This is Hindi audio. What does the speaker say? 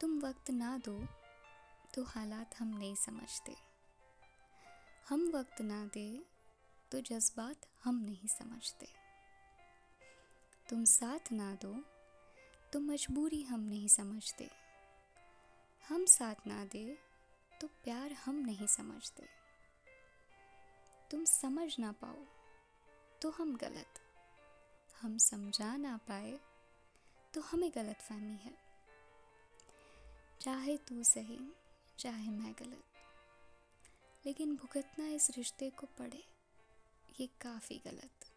तुम वक्त ना दो तो हालात हम नहीं समझते। हम वक्त ना दे तो जज्बात हम नहीं समझते। तुम साथ ना दो तो मजबूरी हम नहीं समझते। हम साथ ना दे तो प्यार हम नहीं समझते। तुम समझ ना पाओ तो हम गलत। हम समझा ना पाए तो हमें गलत फहमी है। चाहे तू सही, चाहे मैं गलत। लेकिन भुगतना इस रिश्ते को पड़े, ये काफ़ी गलत।